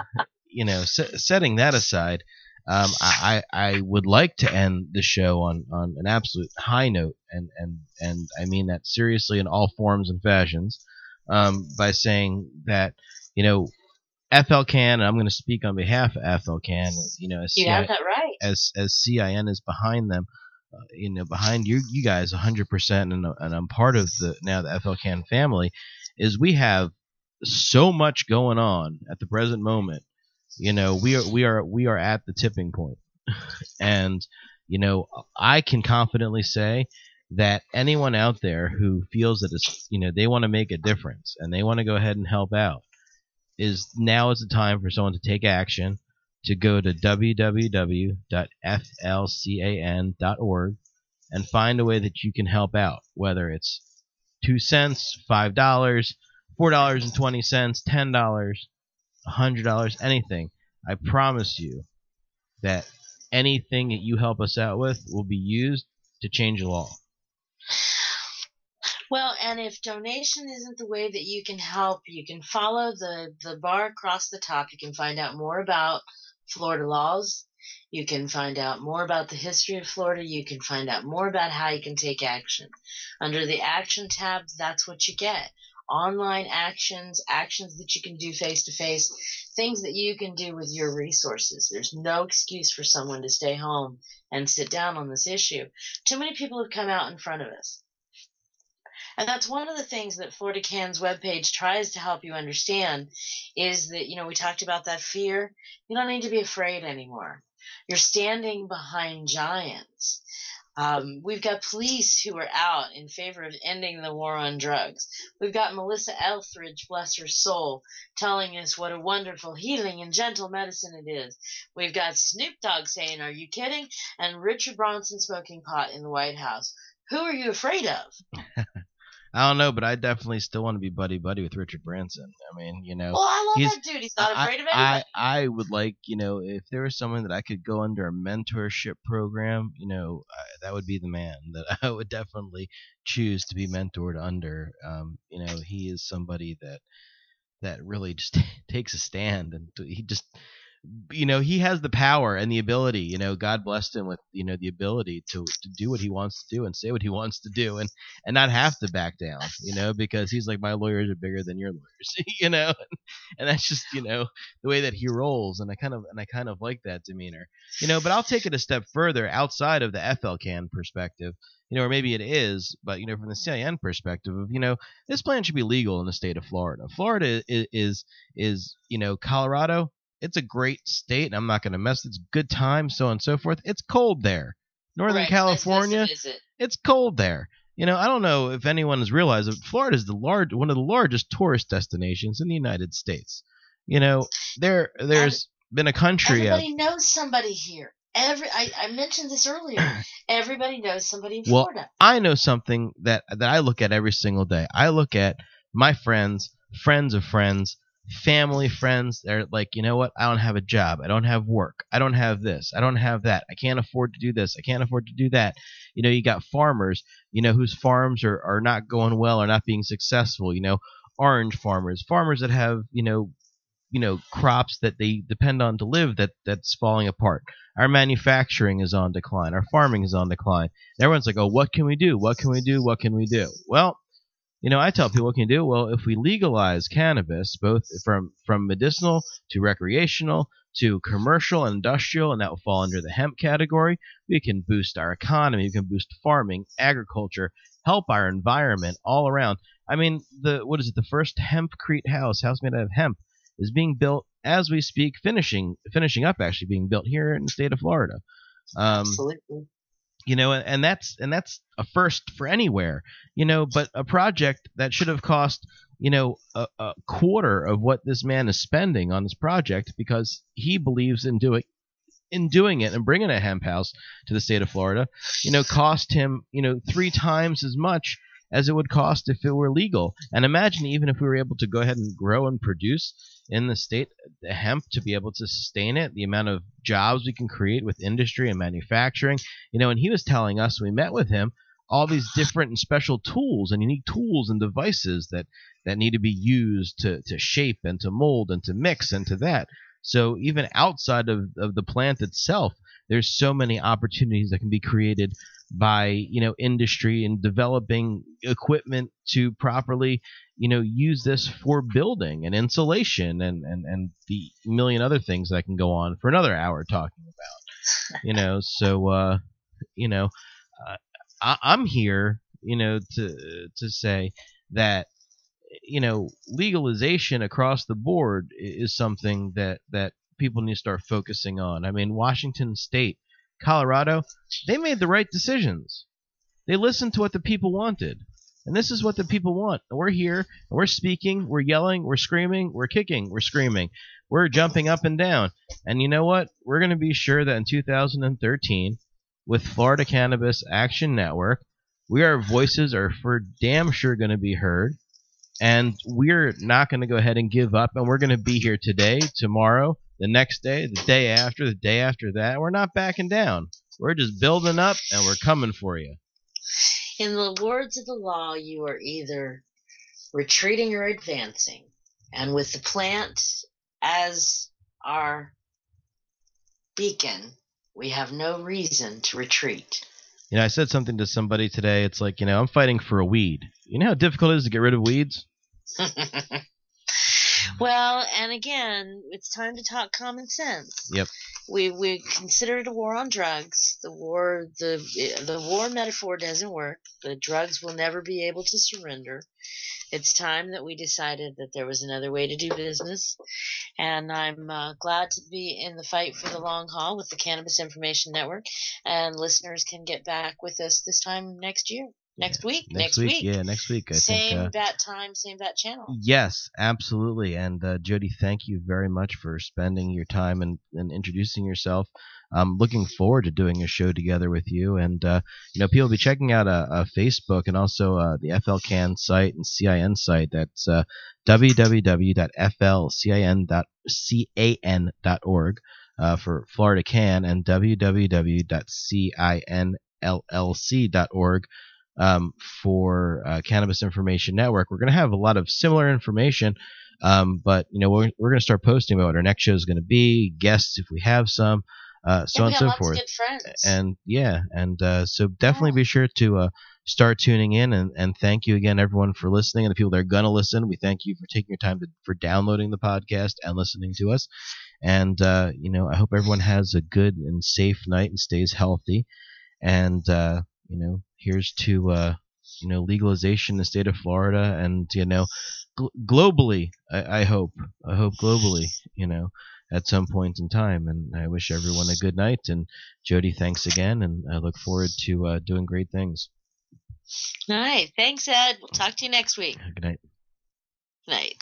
you know, s- setting that aside, um, I, I would like to end the show on, on an absolute high note, and, and, and I mean that seriously in all forms and fashions, um, by saying that, you know, FLCAN, and I'm going to speak on behalf of FL Can, you know, as You CI have that right. as as CIN is behind them, uh, you know, behind you you guys 100%, and, and I'm part of the now the FL Can family, is we have so much going on at the present moment. You know, we are we are we are at the tipping point, and you know, I can confidently say that anyone out there who feels that it's you know they want to make a difference and they want to go ahead and help out is now is the time for someone to take action to go to www.flcan.org and find a way that you can help out, whether it's two cents, five dollars, four dollars and twenty cents, ten dollars, a hundred dollars, anything. I promise you that anything that you help us out with will be used to change the law. Well, and if donation isn't the way that you can help, you can follow the, the bar across the top. You can find out more about Florida laws. You can find out more about the history of Florida. You can find out more about how you can take action. Under the action tab, that's what you get. Online actions, actions that you can do face to face, things that you can do with your resources. There's no excuse for someone to stay home and sit down on this issue. Too many people have come out in front of us. And that's one of the things that Florida Can's webpage tries to help you understand is that, you know, we talked about that fear. You don't need to be afraid anymore. You're standing behind giants. Um, we've got police who are out in favor of ending the war on drugs. We've got Melissa Etheridge, bless her soul, telling us what a wonderful healing and gentle medicine it is. We've got Snoop Dogg saying, Are you kidding? And Richard Branson smoking pot in the White House. Who are you afraid of? I don't know, but I definitely still want to be buddy buddy with Richard Branson. I mean, you know, well, I love that dude. He's not afraid of anybody. I, I would like, you know, if there was someone that I could go under a mentorship program, you know, I, that would be the man that I would definitely choose to be mentored under. Um, you know, he is somebody that that really just takes a stand and he just you know he has the power and the ability you know god blessed him with you know the ability to, to do what he wants to do and say what he wants to do and and not have to back down you know because he's like my lawyers are bigger than your lawyers you know and that's just you know the way that he rolls and i kind of and i kind of like that demeanor you know but i'll take it a step further outside of the flcan perspective you know, or maybe it is, but you know, from the CIN perspective of, you know, this plan should be legal in the state of Florida. Florida is is, is you know, Colorado it's a great state, and I'm not going to mess. It's good time, so on and so forth. It's cold there. Northern right, California, nice it. it's cold there. You know, I don't know if anyone has realized that Florida is the large, one of the largest tourist destinations in the United States. You know, there there's and been a country. Everybody knows somebody here. Every I, I mentioned this earlier. everybody knows somebody in Florida. Well, I know something that that I look at every single day. I look at my friends, friends of friends, family, friends. They're like, you know what? I don't have a job. I don't have work. I don't have this. I don't have that. I can't afford to do this. I can't afford to do that. You know, you got farmers, you know, whose farms are, are not going well or not being successful. You know, orange farmers, farmers that have, you know, you know, crops that they depend on to live that that's falling apart. Our manufacturing is on decline. Our farming is on decline. And everyone's like, oh, what can we do? What can we do? What can we do? Well, you know, I tell people what can you do? Well, if we legalize cannabis, both from from medicinal to recreational to commercial and industrial, and that will fall under the hemp category, we can boost our economy, we can boost farming, agriculture, help our environment all around. I mean, the what is it? The first hempcrete house, house made out of hemp, is being built as we speak, finishing finishing up actually being built here in the state of Florida. Um, Absolutely you know and that's and that's a first for anywhere you know but a project that should have cost you know a, a, quarter of what this man is spending on this project because he believes in doing in doing it and bringing a hemp house to the state of Florida you know cost him you know three times as much as it would cost if it were legal. And imagine even if we were able to go ahead and grow and produce in the state the hemp to be able to sustain it, the amount of jobs we can create with industry and manufacturing. You know, and he was telling us we met with him all these different and special tools and unique tools and devices that that need to be used to to shape and to mold and to mix and to that. So even outside of, of the plant itself, there's so many opportunities that can be created by you know industry and developing equipment to properly you know use this for building and insulation and and and the million other things that can go on for another hour talking about you know? So uh you know uh, I, I'm here you know to to say that you know legalization across the board is something that that people need to start focusing on. I mean, Washington State, Colorado, they made the right decisions. They listened to what the people wanted. And this is what the people want. We're here, and we're speaking, we're yelling, we're screaming, we're kicking, we're screaming, we're jumping up and down. And you know what? We're going to be sure that in 2013, with Florida Cannabis Action Network, we our voices are for damn sure going to be heard. And we're not going to go ahead and give up. And we're going to be here today, tomorrow, the next day, the day after, the day after that. We're not backing down. We're just building up and we're coming for you. In the words of the law, you are either retreating or advancing. And with the plant as our beacon, we have no reason to retreat. You know, I said something to somebody today. It's like, you know, I'm fighting for a weed. You know how difficult it is to get rid of weeds? well, and again, it's time to talk common sense. Yep. We we consider it a war on drugs. The war the the war metaphor doesn't work. The drugs will never be able to surrender. It's time that we decided that there was another way to do business, and I'm uh, glad to be in the fight for the long haul with the Cannabis Information Network. And listeners can get back with us this time next year next week. Next, next week, week, yeah, next week. I same think, uh, bat time, same bat channel. Yes, absolutely. And uh, Jodi, thank you very much for spending your time and, and introducing yourself. I'm looking forward to doing a show together with you. And uh, you know, people will be checking out a, uh, Facebook and also uh, the FLCAN site and CIN site. That's uh, www.flcin.can.org. Uh, for Florida Can and www.cinllc.org um, for uh, Cannabis Information Network. We're going to have a lot of similar information, um, but you know we're, we're going to start posting about what our next show is going to be, guests if we have some, uh, so yeah, on and so forth. And yeah, and uh, so definitely yeah. be sure to uh, start tuning in and, and thank you again everyone for listening and the people that are going to listen. We thank you for taking your time to, for downloading the podcast and listening to us. And uh, you know I hope everyone has a good and safe night and stays healthy. And uh, you know, here's to uh, you know legalization in the state of Florida, and you know, gl- globally. I-, I hope, I hope globally. You know, at some point in time. And I wish everyone a good night. And Jodi, thanks again, and I look forward to uh, doing great things. All right, thanks, Ed. We'll talk to you next week. Good night. Good Night.